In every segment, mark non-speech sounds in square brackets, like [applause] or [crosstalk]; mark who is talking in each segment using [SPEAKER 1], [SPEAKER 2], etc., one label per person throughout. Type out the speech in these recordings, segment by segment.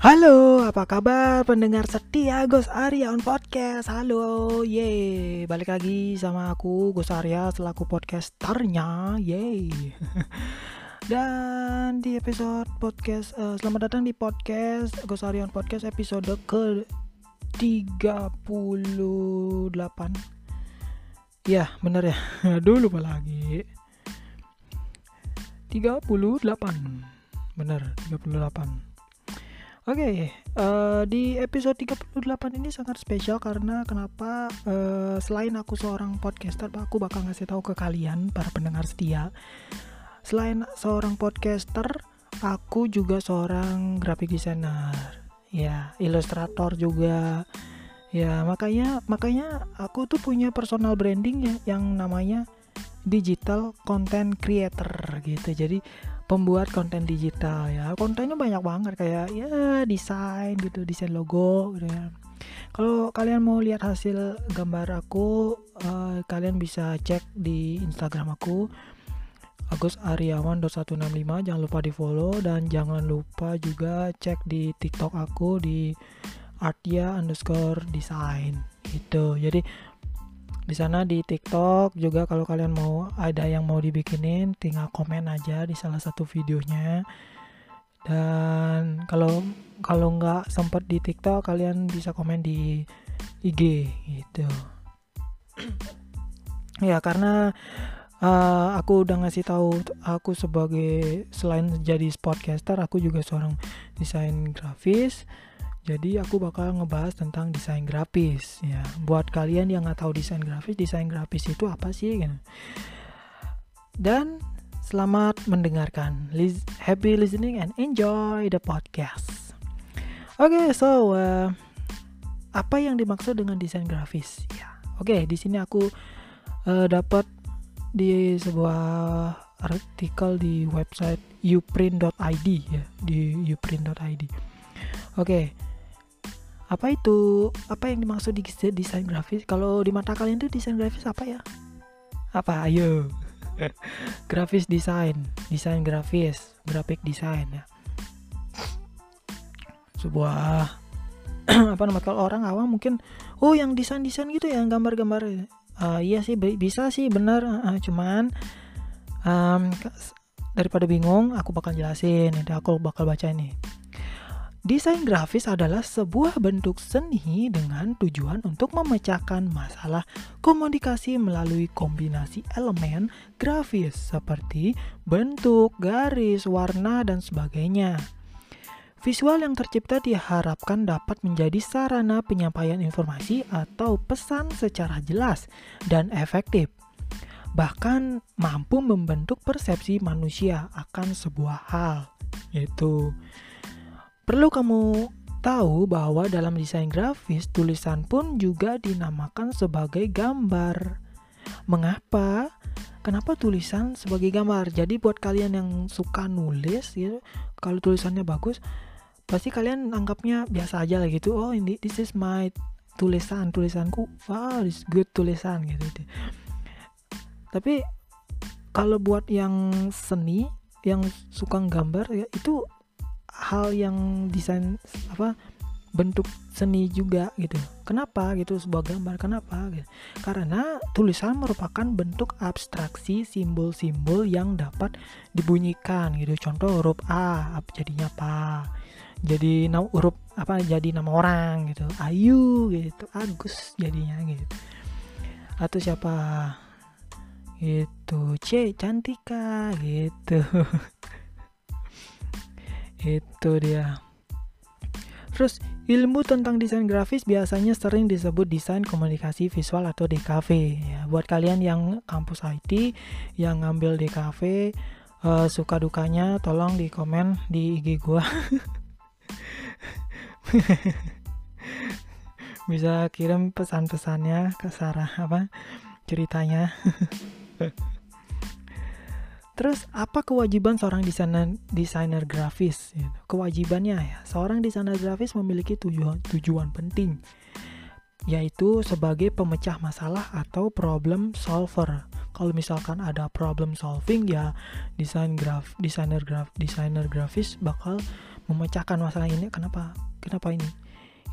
[SPEAKER 1] Halo, apa kabar pendengar setia Gus Arya on podcast? Halo, yeay, balik lagi sama aku Gus Arya selaku podcasternya, yeay. [laughs] Dan di episode podcast, uh, selamat datang di podcast Gus Arya on podcast episode ke 38 Ya, bener ya. [laughs] Aduh, lupa lagi. 38 Bener, 38 Oke, okay, uh, eh, di episode 38 ini sangat spesial karena kenapa uh, selain aku seorang podcaster, aku bakal ngasih tahu ke kalian para pendengar setia. Selain seorang podcaster, aku juga seorang graphic designer. Ya, ilustrator juga. Ya, makanya makanya aku tuh punya personal branding ya yang namanya digital content creator gitu. Jadi pembuat konten digital ya. Kontennya banyak banget kayak ya desain gitu desain logo gitu ya. Kalau kalian mau lihat hasil gambar aku uh, kalian bisa cek di Instagram aku Agus Aryawan 165 jangan lupa di follow dan jangan lupa juga cek di TikTok aku di artia underscore design. Gitu. Jadi di sana di TikTok juga kalau kalian mau ada yang mau dibikinin tinggal komen aja di salah satu videonya. Dan kalau kalau nggak sempat di TikTok kalian bisa komen di IG gitu. [clears throat] Ya karena uh, aku udah ngasih tahu aku sebagai selain jadi podcaster aku juga seorang desain grafis jadi aku bakal ngebahas tentang desain grafis ya. Buat kalian yang nggak tahu desain grafis, desain grafis itu apa sih? Gitu. Dan selamat mendengarkan. Happy listening and enjoy the podcast. Oke, okay, so uh, apa yang dimaksud dengan desain grafis? Ya, oke okay, di sini aku uh, dapat di sebuah artikel di website uprint.id ya di uprint.id. Oke, okay, apa itu? Apa yang dimaksud di desain grafis? Kalau di mata kalian itu desain grafis apa ya? Apa? Ayo. [laughs] Grafis desain. Desain grafis. Grafik desain ya. Sebuah [clears throat] apa nama? Kalau orang awam mungkin oh yang desain desain gitu ya gambar-gambar. Uh, iya sih bisa sih benar. Uh, cuman um, daripada bingung aku bakal jelasin. Nanti aku bakal baca ini Desain grafis adalah sebuah bentuk seni dengan tujuan untuk memecahkan masalah komunikasi melalui kombinasi elemen grafis seperti bentuk, garis, warna, dan sebagainya. Visual yang tercipta diharapkan dapat menjadi sarana penyampaian informasi atau pesan secara jelas dan efektif. Bahkan mampu membentuk persepsi manusia akan sebuah hal, yaitu Perlu kamu tahu bahwa dalam desain grafis, tulisan pun juga dinamakan sebagai gambar. Mengapa? Kenapa tulisan sebagai gambar? Jadi buat kalian yang suka nulis gitu, kalau tulisannya bagus, pasti kalian anggapnya biasa aja lah gitu. Oh, ini this is my tulisan, tulisanku. Wow, this good tulisan gitu. Tapi kalau buat yang seni, yang suka gambar ya itu hal yang desain apa bentuk seni juga gitu. Kenapa gitu sebuah gambar? Kenapa? Gitu. Karena tulisan merupakan bentuk abstraksi simbol-simbol yang dapat dibunyikan gitu. Contoh huruf A jadinya apa? Jadi huruf apa jadi nama orang gitu. Ayu gitu. Agus jadinya gitu. Atau siapa? Gitu. C Cantika gitu. [laughs] itu dia. Terus ilmu tentang desain grafis biasanya sering disebut desain komunikasi visual atau DKV ya buat kalian yang kampus IT yang ngambil DKV uh, eh, suka dukanya tolong di komen di IG gua. [laughs] Bisa kirim pesan-pesannya ke Sarah apa ceritanya [laughs] Terus apa kewajiban seorang desainer desainer grafis? Gitu. Kewajibannya ya, seorang desainer grafis memiliki tujuan tujuan penting yaitu sebagai pemecah masalah atau problem solver. Kalau misalkan ada problem solving ya desain graf desainer graf desainer grafis bakal memecahkan masalah ini. Kenapa? Kenapa ini?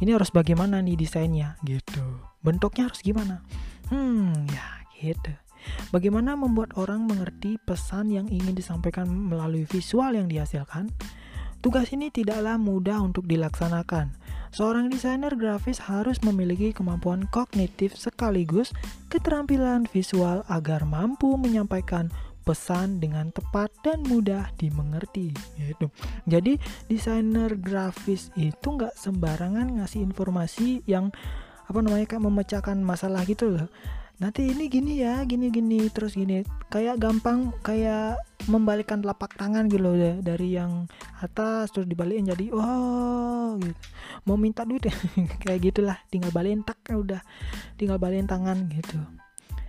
[SPEAKER 1] Ini harus bagaimana nih desainnya? Gitu. Bentuknya harus gimana? Hmm ya gitu bagaimana membuat orang mengerti pesan yang ingin disampaikan melalui visual yang dihasilkan? Tugas ini tidaklah mudah untuk dilaksanakan. Seorang desainer grafis harus memiliki kemampuan kognitif sekaligus keterampilan visual agar mampu menyampaikan pesan dengan tepat dan mudah dimengerti gitu. Jadi desainer grafis itu nggak sembarangan ngasih informasi yang apa namanya kayak memecahkan masalah gitu loh nanti ini gini ya gini gini terus gini. Kayak gampang kayak membalikkan telapak tangan gitu loh dari yang atas terus dibalikin jadi oh gitu. Mau minta duit ya [laughs] kayak gitulah. Tinggal balikin tak udah. Tinggal balikin tangan gitu.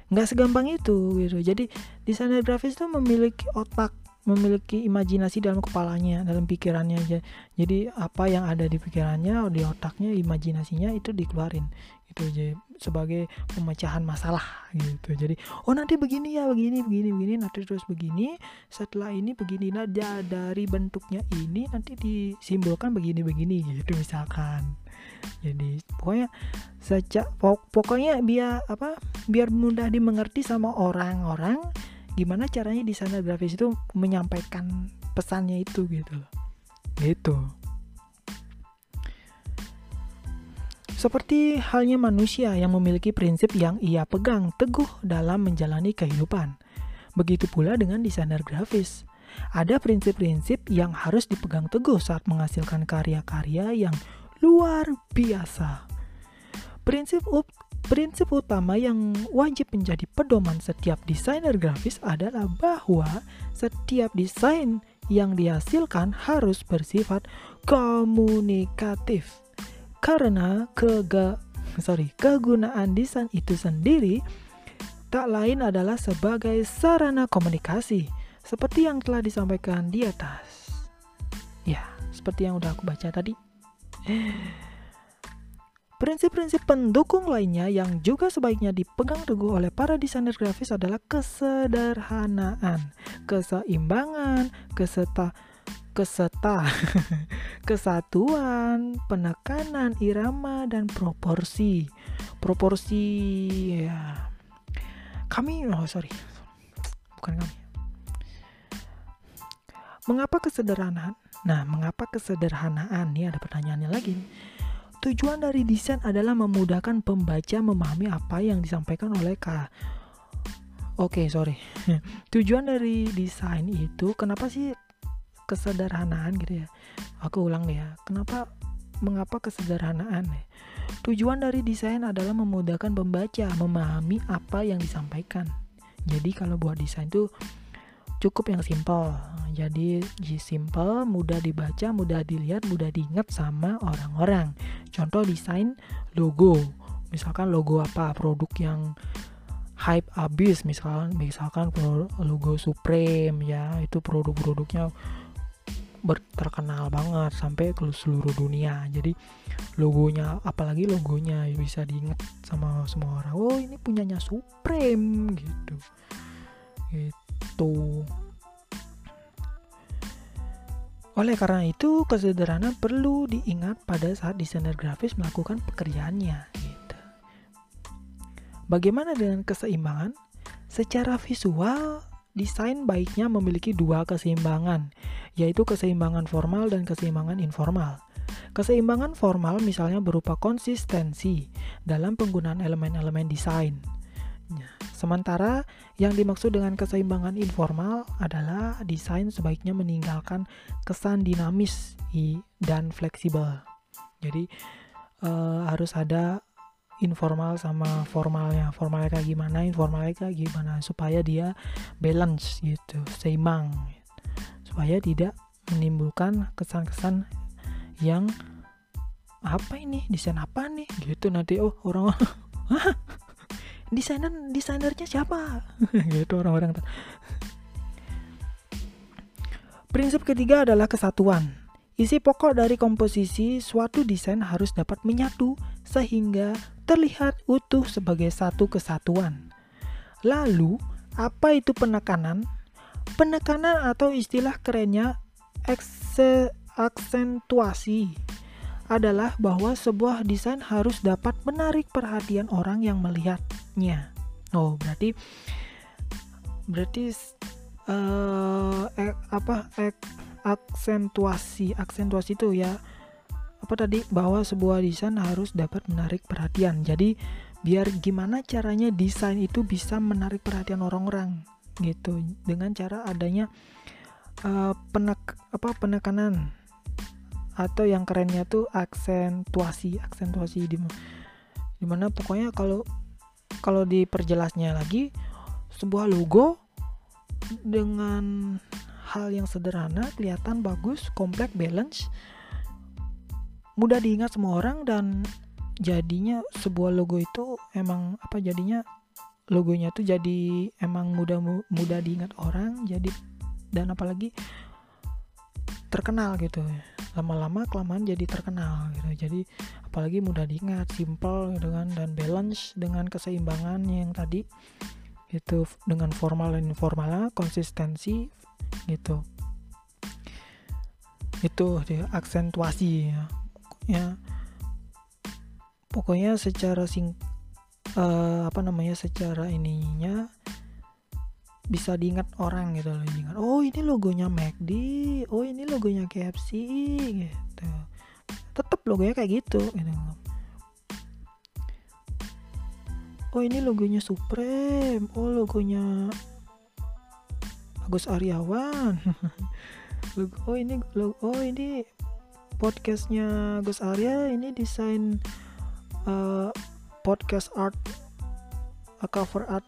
[SPEAKER 1] Nggak segampang itu gitu. Jadi desainer grafis tuh memiliki otak memiliki imajinasi dalam kepalanya dalam pikirannya aja. Jadi apa yang ada di pikirannya di otaknya imajinasinya itu dikeluarin. Gitu aja sebagai pemecahan masalah gitu. Jadi oh nanti begini ya begini begini begini nanti terus begini. Setelah ini begini nah dari bentuknya ini nanti disimbolkan begini begini gitu misalkan. Jadi pokoknya sejak pokoknya biar apa biar mudah dimengerti sama orang-orang gimana caranya di sana grafis itu menyampaikan pesannya itu gitu gitu Seperti halnya manusia yang memiliki prinsip yang ia pegang teguh dalam menjalani kehidupan. Begitu pula dengan desainer grafis. Ada prinsip-prinsip yang harus dipegang teguh saat menghasilkan karya-karya yang luar biasa. Prinsip prinsip utama yang wajib menjadi pedoman setiap desainer grafis adalah bahwa setiap desain yang dihasilkan harus bersifat komunikatif karena kega sorry kegunaan desain itu sendiri tak lain adalah sebagai sarana komunikasi seperti yang telah disampaikan di atas. Ya, seperti yang udah aku baca tadi. Prinsip-prinsip pendukung lainnya yang juga sebaiknya dipegang teguh oleh para desainer grafis adalah kesederhanaan, keseimbangan, keseta keseta, [laughs] kesatuan, penekanan irama dan proporsi. Proporsi ya. Kami oh sorry. Bukan kami. Mengapa kesederhanaan? Nah, mengapa kesederhanaan? Ini ada pertanyaannya lagi. Tujuan dari desain adalah memudahkan pembaca memahami apa yang disampaikan oleh K. Oke, okay, sorry. [laughs] Tujuan dari desain itu kenapa sih kesederhanaan gitu ya aku ulang nih ya kenapa mengapa kesederhanaan ya tujuan dari desain adalah memudahkan pembaca memahami apa yang disampaikan jadi kalau buat desain tuh cukup yang simple. Jadi simple mudah dibaca mudah dilihat mudah diingat sama orang-orang. Contoh desain logo. Misalkan logo apa? Produk yang hype abis. Misalkan misalkan logo Supreme ya. Itu produk-produknya terkenal banget sampai ke seluruh dunia. Jadi logonya apalagi logonya bisa diingat sama semua orang. Oh ini punyanya Supreme gitu itu oleh karena itu kesederhanaan perlu diingat pada saat desainer grafis melakukan pekerjaannya gitu bagaimana dengan keseimbangan secara visual desain baiknya memiliki dua keseimbangan, yaitu keseimbangan formal dan keseimbangan informal. Keseimbangan formal misalnya berupa konsistensi dalam penggunaan elemen-elemen desain. Sementara yang dimaksud dengan keseimbangan informal adalah desain sebaiknya meninggalkan kesan dinamis dan fleksibel. Jadi uh, harus ada informal sama formalnya. Formalnya kayak gimana informalnya kayak gimana supaya dia balance gitu seimbang. Supaya tidak menimbulkan kesan-kesan yang apa ini? Desain apa nih? Gitu nanti oh orang [laughs] desainer desainernya siapa [laughs] gitu orang-orang prinsip ketiga adalah kesatuan isi pokok dari komposisi suatu desain harus dapat menyatu sehingga terlihat utuh sebagai satu kesatuan. Lalu, apa itu penekanan? Penekanan atau istilah kerennya aksentuasi adalah bahwa sebuah desain harus dapat menarik perhatian orang yang melihatnya. Oh, berarti berarti uh, eh, apa eh, aksentuasi aksentuasi itu ya apa tadi bahwa sebuah desain harus dapat menarik perhatian. Jadi biar gimana caranya desain itu bisa menarik perhatian orang-orang gitu dengan cara adanya uh, penek apa penekanan atau yang kerennya tuh aksentuasi aksentuasi di di mana pokoknya kalau kalau diperjelasnya lagi sebuah logo dengan hal yang sederhana kelihatan bagus kompleks balance mudah diingat semua orang dan jadinya sebuah logo itu emang apa jadinya logonya tuh jadi emang mudah mudah diingat orang jadi dan apalagi terkenal gitu lama-lama kelamaan jadi terkenal gitu. Jadi apalagi mudah diingat simple gitu kan dan balance dengan keseimbangan yang tadi itu dengan formal dan informal konsistensi gitu. Itu dia aksentuasi ya. Ya pokoknya secara sing uh, apa namanya secara ininya bisa diingat orang gitu loh diingat oh ini logonya McD oh ini logonya KFC gitu. Tetap logonya kayak gitu gitu. Oh ini logonya Supreme oh logonya Agus Aryawan. [laughs] Oh ini oh ini podcastnya Gus Arya ini desain uh, podcast art cover art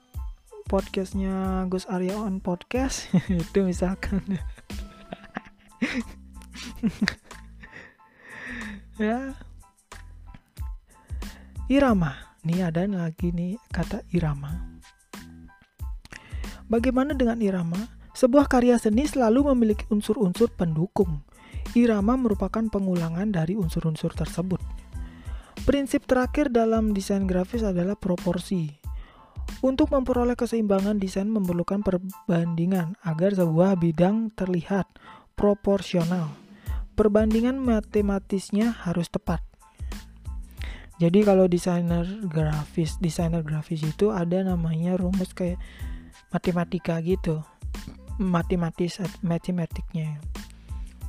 [SPEAKER 1] podcastnya Gus Arya on podcast [laughs] itu misalkan. [laughs] Ya. Irama. Nih ada lagi nih kata irama. Bagaimana dengan irama? Sebuah karya seni selalu memiliki unsur-unsur pendukung. Irama merupakan pengulangan dari unsur-unsur tersebut. Prinsip terakhir dalam desain grafis adalah proporsi untuk memperoleh keseimbangan desain memerlukan perbandingan agar sebuah bidang terlihat proporsional. Perbandingan matematisnya harus tepat. Jadi kalau desainer grafis, desainer grafis itu ada namanya rumus kayak matematika gitu. Matematis matematiknya.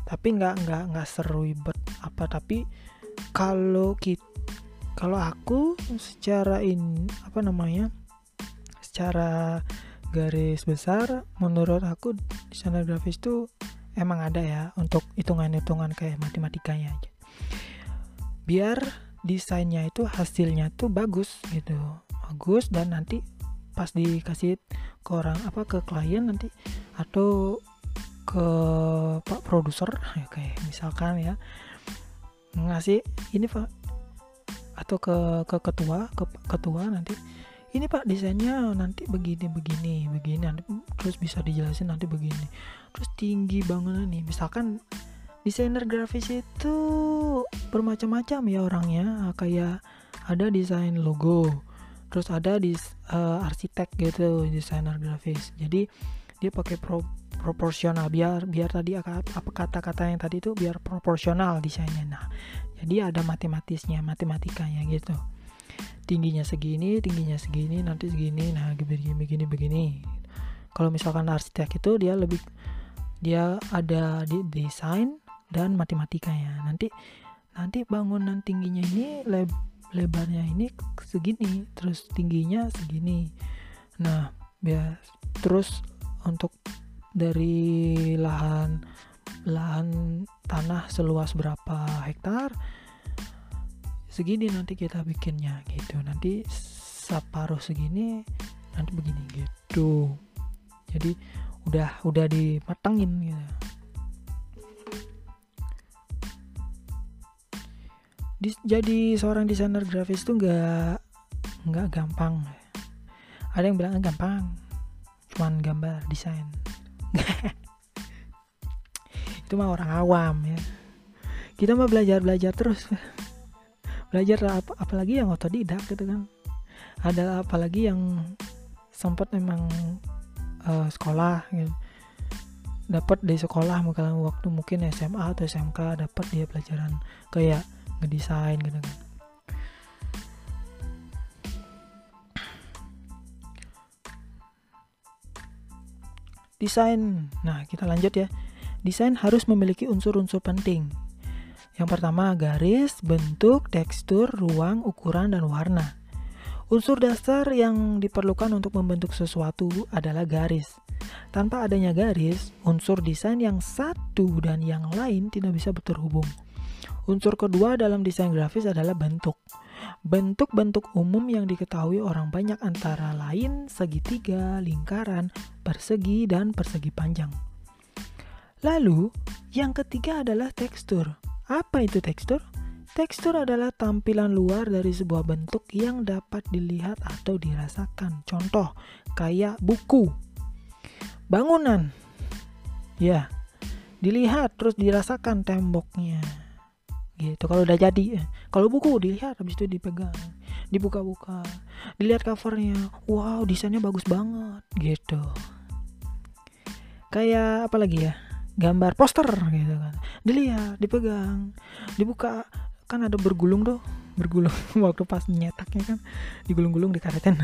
[SPEAKER 1] Tapi nggak nggak nggak seru ribet apa tapi kalau kita kalau aku secara in apa namanya secara garis besar menurut aku desainer grafis itu emang ada ya untuk hitungan-hitungan kayak matematikanya aja. Biar desainnya itu hasilnya tuh bagus gitu. Bagus dan nanti pas dikasih ke orang apa ke klien nanti atau ke pak produser ya kayak misalkan ya ngasih ini pak atau ke ke ketua ke ketua nanti ini pak desainnya nanti begini begini begini nanti terus bisa dijelasin nanti begini. Terus tinggi banget nih misalkan desainer grafis itu bermacam-macam ya orangnya. Kayak ada desain logo terus ada di uh, arsitek gitu desainer grafis. Jadi dia pakai pro proporsional biar biar tadi apa kata-kata yang tadi itu biar proporsional desainnya. Nah jadi ada matematisnya matematikanya gitu tingginya segini tingginya segini nanti segini nah begini begini begini. Kalau misalkan arsitek itu dia lebih dia ada di desain dan matematikanya nanti nanti bangunan tingginya ini leb, lebarnya ini segini terus tingginya segini. Nah biar terus untuk dari lahan lahan tanah seluas berapa hektar segini nanti kita bikinnya gitu. Nanti separuh segini nanti begini gitu. Jadi udah udah dimatangin gitu. Dis, jadi seorang desainer grafis tuh nggak nggak gampang. Ada yang bilang gampang cuman gambar desain. [laughs] Itu mah orang awam ya. Kita mah belajar belajar terus [laughs] belajar ap apalagi yang otodidak gitu kan. Ada apalagi yang sempat memang uh, sekolah gitu. Dapat di sekolah mungkin waktu mungkin SMA atau SMK dapat dia pelajaran kayak ngedesain gitu kan. Desain. Nah kita lanjut ya. Desain harus memiliki unsur-unsur penting yang pertama garis, bentuk, tekstur, ruang, ukuran, dan warna. Unsur dasar yang diperlukan untuk membentuk sesuatu adalah garis. Tanpa adanya garis, unsur desain yang satu dan yang lain tidak bisa terhubung. Unsur kedua dalam desain grafis adalah bentuk. Bentuk-bentuk umum yang diketahui orang banyak antara lain segitiga, lingkaran, persegi, dan persegi panjang. Lalu, yang ketiga adalah tekstur. Apa itu tekstur? Tekstur adalah tampilan luar dari sebuah bentuk yang dapat dilihat atau dirasakan. Contoh, kayak buku, bangunan. Ya, dilihat terus dirasakan temboknya. Gitu. Kalau udah jadi, kalau buku dilihat habis itu dipegang, dibuka-buka, dilihat covernya. Wow, desainnya bagus banget gitu. Kayak apa lagi ya? Gambar poster gitu kan. Dilihat dipegang dibuka. Kan ada bergulung tuh bergulung [laughs] waktu pas nyetaknya kan digulung-gulung dikaretin.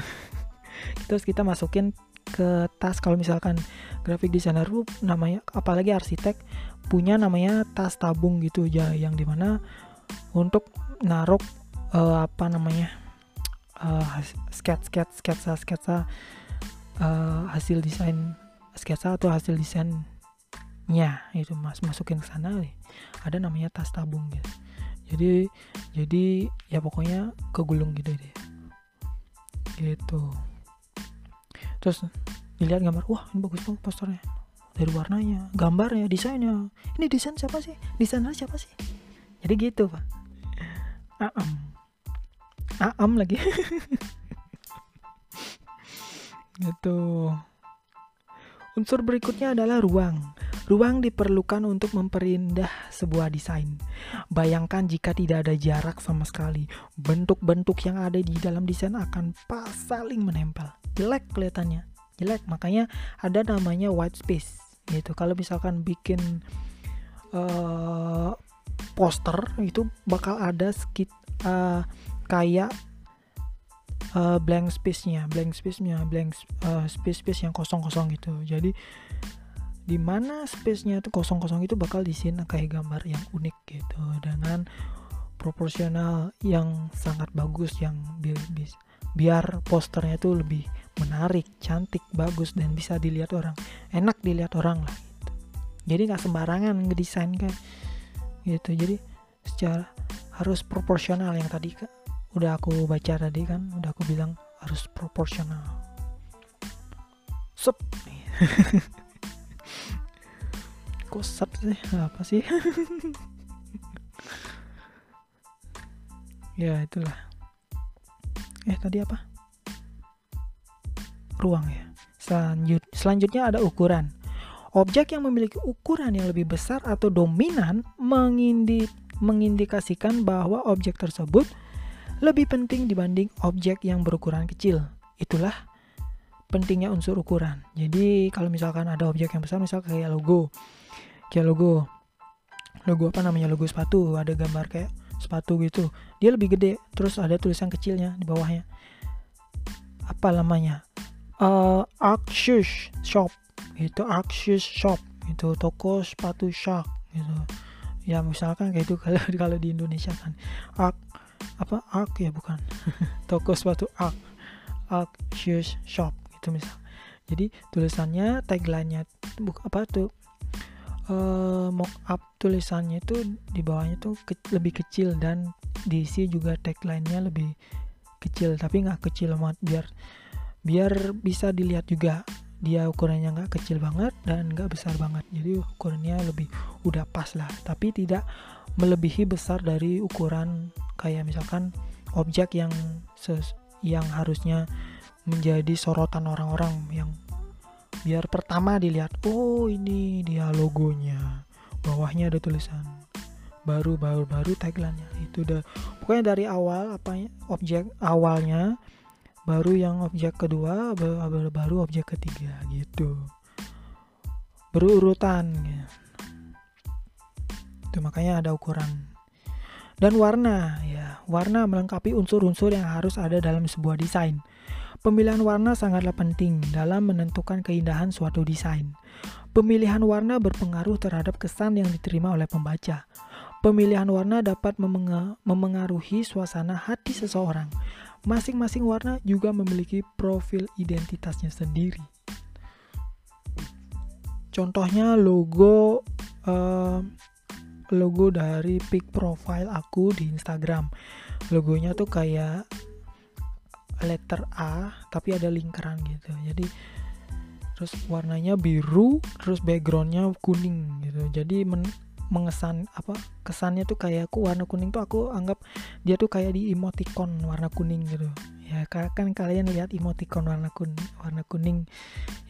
[SPEAKER 1] [laughs] Terus kita masukin ke tas. Kalau misalkan graphic designer namanya apalagi arsitek punya namanya tas tabung gitu ya yang di mana untuk naruh uh, apa namanya uh, sketsa sketsa sketsa sketsa uh, hasil desain sketsa atau hasil desain nya itu mas masukin ke sana ada namanya tas tabung gitu jadi jadi ya pokoknya kegulung gitu deh. Gitu. Terus dilihat gambar wah ini bagus banget posternya. Dari warnanya gambarnya desainnya. Ini desain siapa sih? Desainer siapa sih? Jadi gitu pak. Aam aam lagi. [laughs] Gitu. Unsur berikutnya adalah ruang Ruang diperlukan untuk memperindah sebuah desain. Bayangkan jika tidak ada jarak sama sekali, bentuk-bentuk yang ada di dalam desain akan pas saling menempel. Jelek kelihatannya, jelek. Makanya ada namanya white space. Gitu. Kalau misalkan bikin uh, poster itu bakal ada skit uh, kayak uh, blank space-nya, blank space-nya, blank uh, space-space yang kosong-kosong gitu. Jadi di mana space-nya itu kosong-kosong itu bakal disin kayak gambar yang unik gitu dengan proporsional yang sangat bagus yang biar biar posternya itu lebih menarik, cantik, bagus dan bisa dilihat orang, enak dilihat orang lah gitu. Jadi nggak sembarangan ngedesain kan gitu. Jadi secara harus proporsional yang tadi kan udah aku baca tadi kan, udah aku bilang harus proporsional. Sup. [laughs] kok sat sih apa sih? [laughs] Ya itulah. Eh tadi apa? Ruang ya. Selanjut selanjutnya ada ukuran. Objek yang memiliki ukuran yang lebih besar atau dominan mengindi, mengindikasikan bahwa objek tersebut lebih penting dibanding objek yang berukuran kecil. Itulah pentingnya unsur ukuran. Jadi kalau misalkan ada objek yang besar misal kayak logo kayak logo. Logo apa namanya? Logo sepatu. Ada gambar kayak sepatu gitu. Dia lebih gede. Terus ada tulisan kecilnya di bawahnya. Apa namanya? Uh, Arc Shoes Shop. Itu Shoes Shop. Itu toko sepatu shark gitu. Ya misalkan kayak itu [laughs] kalau kalau di Indonesia kan. Arc apa? Arc ya bukan. [laughs] Toko sepatu Arc Arc Shoes Shop itu misal. Jadi tulisannya tagline-nya apa tuh uh, mock up tulisannya itu di bawahnya tuh ke lebih kecil dan diisi juga tagline-nya lebih kecil tapi nggak kecil banget biar biar bisa dilihat juga dia ukurannya nggak kecil banget dan nggak besar banget. Jadi ukurannya lebih udah pas lah. Tapi tidak melebihi besar dari ukuran kayak misalkan objek yang yang harusnya menjadi sorotan orang-orang yang biar pertama dilihat oh ini dia logonya. Bawahnya ada tulisan. Baru baru baru tagline-nya. Itu udah pokoknya dari awal apa objek awalnya baru yang objek kedua baru, baru objek ketiga gitu. Berurutan gitu. itu makanya ada ukuran. Dan warna ya warna melengkapi unsur-unsur yang harus ada dalam sebuah desain pemilihan warna sangatlah penting dalam menentukan keindahan suatu desain. Pemilihan warna berpengaruh terhadap kesan yang diterima oleh pembaca. Pemilihan warna dapat memengaruhi suasana hati seseorang. Masing-masing warna juga memiliki profil identitasnya sendiri. Contohnya logo uh, logo dari pic profile aku di Instagram. Logonya tuh kayak letter A tapi ada lingkaran gitu. Jadi terus warnanya biru, terus backgroundnya kuning gitu. Jadi men mengesan apa kesannya tuh kayak aku warna kuning tuh aku anggap dia tuh kayak di emoticon warna kuning gitu ya kan kalian lihat emoticon warna kuning warna kuning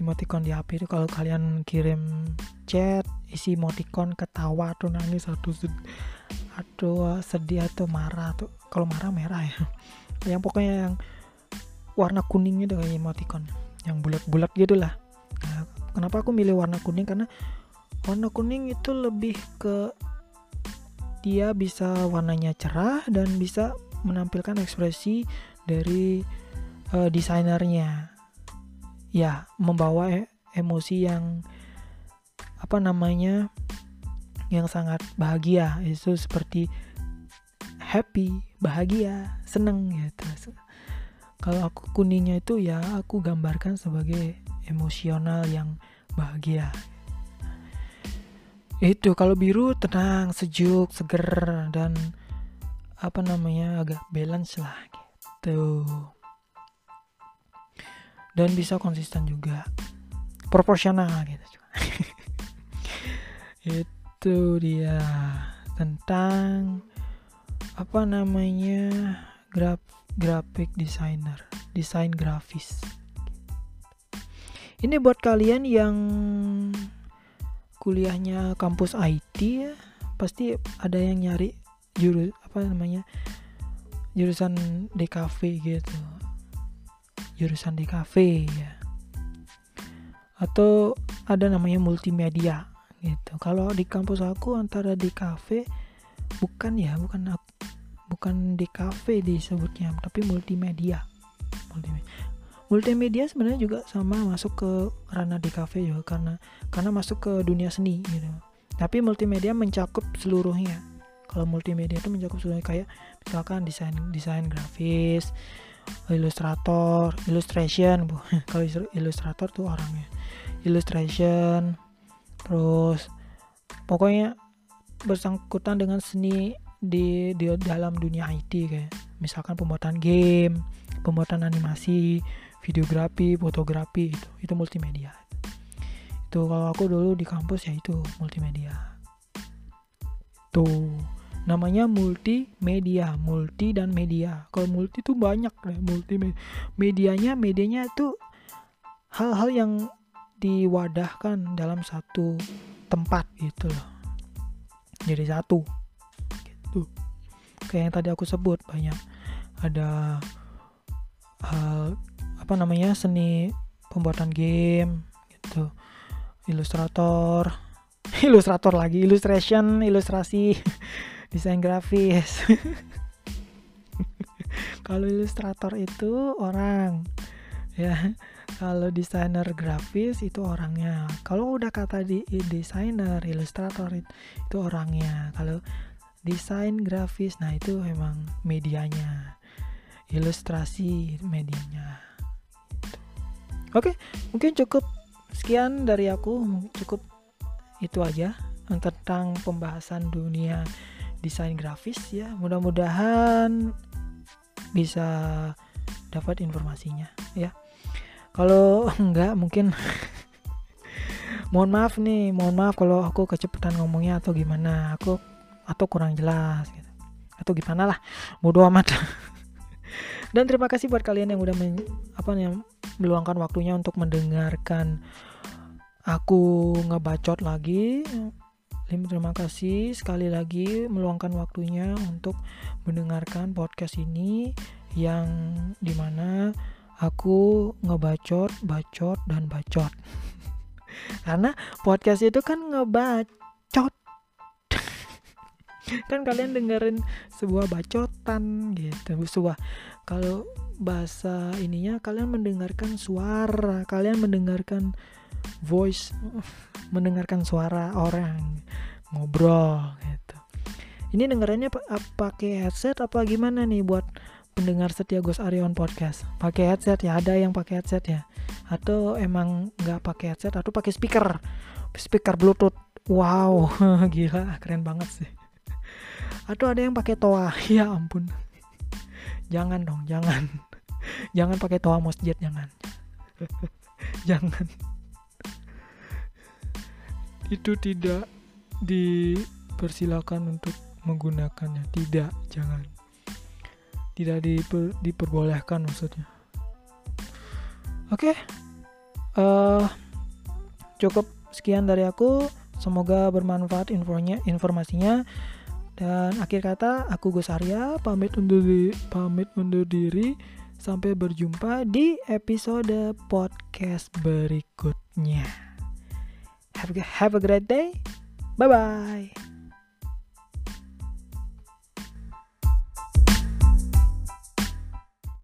[SPEAKER 1] emoticon di HP itu kalau kalian kirim chat isi emoticon ketawa atau nangis atau atau sedih atau marah atau kalau marah merah ya yang pokoknya yang warna kuning itu kayak emoticon yang bulat-bulat gitu lah. Nah, kenapa aku milih warna kuning? Karena warna kuning itu lebih ke dia bisa warnanya cerah dan bisa menampilkan ekspresi dari uh, desainernya. Ya membawa e emosi yang apa namanya yang sangat bahagia. Itu seperti happy bahagia seneng gitu kalau aku kuningnya itu ya aku gambarkan sebagai emosional yang bahagia. Itu kalau biru tenang sejuk seger dan apa namanya agak balance lah gitu. Dan bisa konsisten juga. Proporsional gitu. [laughs] Itu dia. Tentang apa namanya graf graphic designer desain grafis. Ini buat kalian yang kuliahnya kampus IT ya pasti ada yang nyari jurus apa namanya jurusan DKV gitu. Jurusan DKV ya. Atau ada namanya multimedia gitu. Kalau di kampus aku antara DKV bukan ya bukan bukan DKV disebutnya tapi multimedia. Multimedia multimedia sebenarnya juga sama masuk ke ranah DKV juga karena karena masuk ke dunia seni gitu. Tapi multimedia mencakup seluruhnya. Kalau multimedia itu mencakup seluruhnya kayak misalkan desain desain grafis ilustrator illustration bu. [laughs] Kalau ilustrator tuh orangnya. Illustration terus pokoknya bersangkutan dengan seni di, di dalam dunia IT kayak. Misalkan pembuatan game pembuatan animasi videografi fotografi itu itu multimedia. Itu kalau aku dulu di kampus ya itu multimedia. Tuh. Namanya multimedia multi dan media. Kalau multi itu banyak deh multi medianya medianya itu hal-hal yang diwadahkan dalam satu tempat gitu loh. Jadi satu gitu kayak yang tadi aku sebut banyak. Ada hal apa namanya seni pembuatan game gitu. Ilustrator [laughs] ilustrator lagi illustration ilustrasi [laughs] desain grafis. [laughs] Kalau ilustrator itu orang ya. Kalau desainer grafis itu orangnya. Kalau udah kata di desainer ilustrator itu orangnya. Kalau desain grafis. Nah itu emang medianya ilustrasi medianya. Oke mungkin cukup sekian dari aku. Cukup itu aja tentang pembahasan dunia desain grafis ya. Mudah-mudahan bisa dapat informasinya ya. Kalau [laughs] enggak mungkin [laughs] mohon maaf nih. Mohon maaf kalau aku kecepatan ngomongnya atau gimana. Aku atau kurang jelas gitu. Atau gimana lah bodo amat. [laughs] Dan terima kasih buat kalian yang udah men, apa yang meluangkan waktunya untuk mendengarkan aku ngebacot lagi. Terima kasih sekali lagi meluangkan waktunya untuk mendengarkan podcast ini yang di mana aku ngebacot, bacot, dan bacot. [laughs] karena podcast itu kan ngebacot kan kalian dengerin sebuah bacotan gitu sebuah kalau bahasa ininya kalian mendengarkan suara kalian mendengarkan voice [laughs] mendengarkan suara orang ngobrol gitu. Ini dengerannya pakai headset apa gimana nih buat pendengar setia Gus Arion podcast? Pakai headset ya ada yang pakai headset ya? Atau emang nggak pakai headset? Atau pakai speaker? Speaker bluetooth. Wow [laughs] gila keren banget sih atau ada yang pakai toa. [laughs] Ya ampun. Jangan dong jangan. [laughs] Jangan pakai toa masjid jangan. [laughs] Jangan. Itu tidak dipersilakan untuk menggunakannya. Tidak jangan. Tidak diper, diperbolehkan maksudnya. Oke. Okay. uh, eh, cukup sekian dari aku. Semoga bermanfaat infonya informasinya dan akhir kata, aku Gus Arya pamit undur diri, pamit undur diri. Sampai berjumpa di episode podcast berikutnya. Have have a great day. Bye bye.